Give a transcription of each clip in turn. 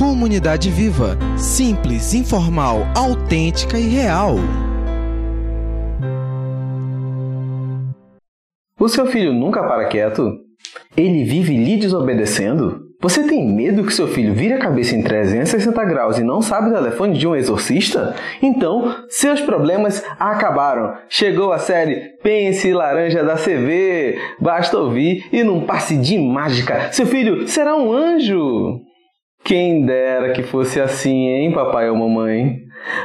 Comunidade Viva. Simples, informal, autêntica e real. O seu filho nunca para quieto? Ele vive lhe desobedecendo? Você tem medo que seu filho vire a cabeça em 360 graus e não sabe o telefone de um exorcista? Então, seus problemas acabaram. Chegou a série Pense Laranja da CV. Basta ouvir e num passe de mágica, seu filho será um anjo. Quem dera que fosse assim, hein, papai ou mamãe?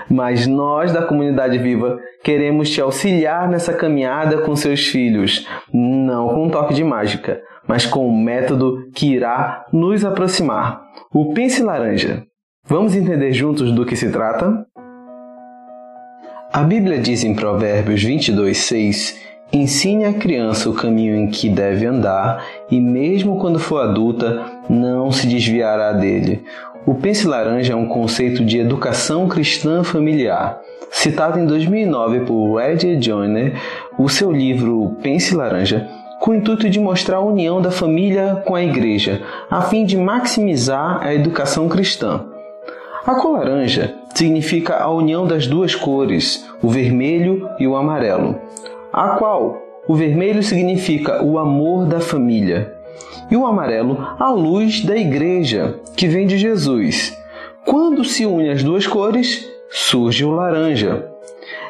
Mas nós da comunidade viva queremos te auxiliar nessa caminhada com seus filhos, não com um toque de mágica, mas com um método que irá nos aproximar. O Pense Laranja. Vamos entender juntos do que se trata? A Bíblia diz em Provérbios 22, 6 Ensine a criança o caminho em que deve andar e, mesmo quando for adulta, não se desviará dele. O Pense Laranja é um conceito de educação cristã familiar. Citado em 2009 por Ed Joyner, o seu livro Pense Laranja, com o intuito de mostrar a união da família com a igreja, a fim de maximizar a educação cristã. A cor laranja significa a união das duas cores, o vermelho e o amarelo a qual o vermelho significa o amor da família e o amarelo a luz da igreja, que vem de Jesus. Quando se une as duas cores, surge o laranja.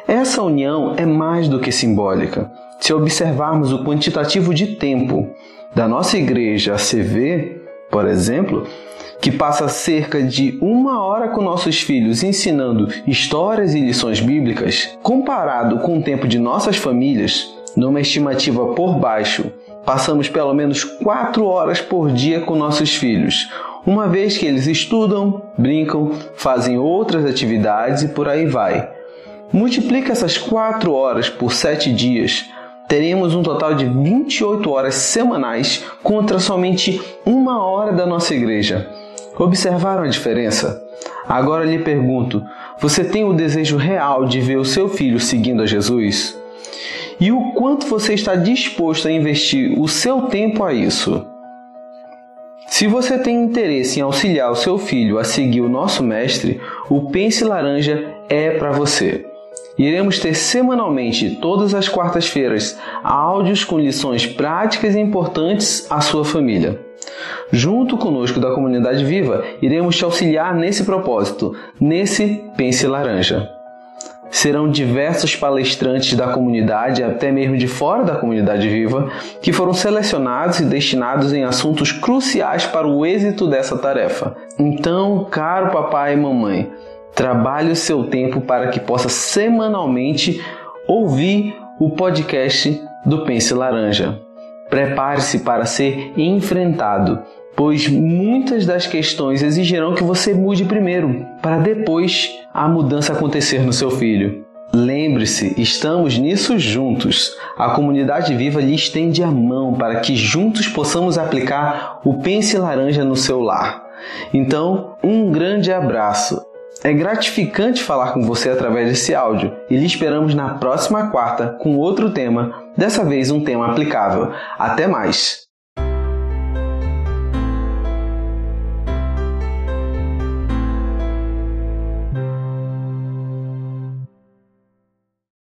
Essa união é mais do que simbólica. Se observarmos o quantitativo de tempo da nossa igreja a CV, por exemplo, que passa cerca de uma hora com nossos filhos ensinando histórias e lições bíblicas, comparado com o tempo de nossas famílias, numa estimativa por baixo, passamos pelo menos quatro horas por dia com nossos filhos, uma vez que eles estudam, brincam, fazem outras atividades e por aí vai. Multiplica essas quatro horas por sete dias, teremos um total de 28 horas semanais contra somente uma hora da nossa igreja. Observaram a diferença? Agora lhe pergunto: você tem o desejo real de ver o seu filho seguindo a Jesus? E o quanto você está disposto a investir o seu tempo a isso? Se você tem interesse em auxiliar o seu filho a seguir o nosso mestre, o Pense Laranja é para você. Iremos ter semanalmente, todas as quartas-feiras, áudios com lições práticas e importantes à sua família. Junto conosco da comunidade viva, iremos te auxiliar nesse propósito, nesse Pense Laranja. Serão diversos palestrantes da comunidade, até mesmo de fora da comunidade viva, que foram selecionados e destinados em assuntos cruciais para o êxito dessa tarefa. Então, caro papai e mamãe, trabalhe o seu tempo para que possa semanalmente ouvir o podcast do Pense Laranja. Prepare-se para ser enfrentado, pois muitas das questões exigirão que você mude primeiro, para depois a mudança acontecer no seu filho. Lembre-se, estamos nisso juntos. A comunidade viva lhe estende a mão para que juntos possamos aplicar o Pense Laranja no seu lar. Então, um grande abraço. É gratificante falar com você através desse áudio e lhe esperamos na próxima quarta com outro tema, dessa vez um tema aplicável. Até mais!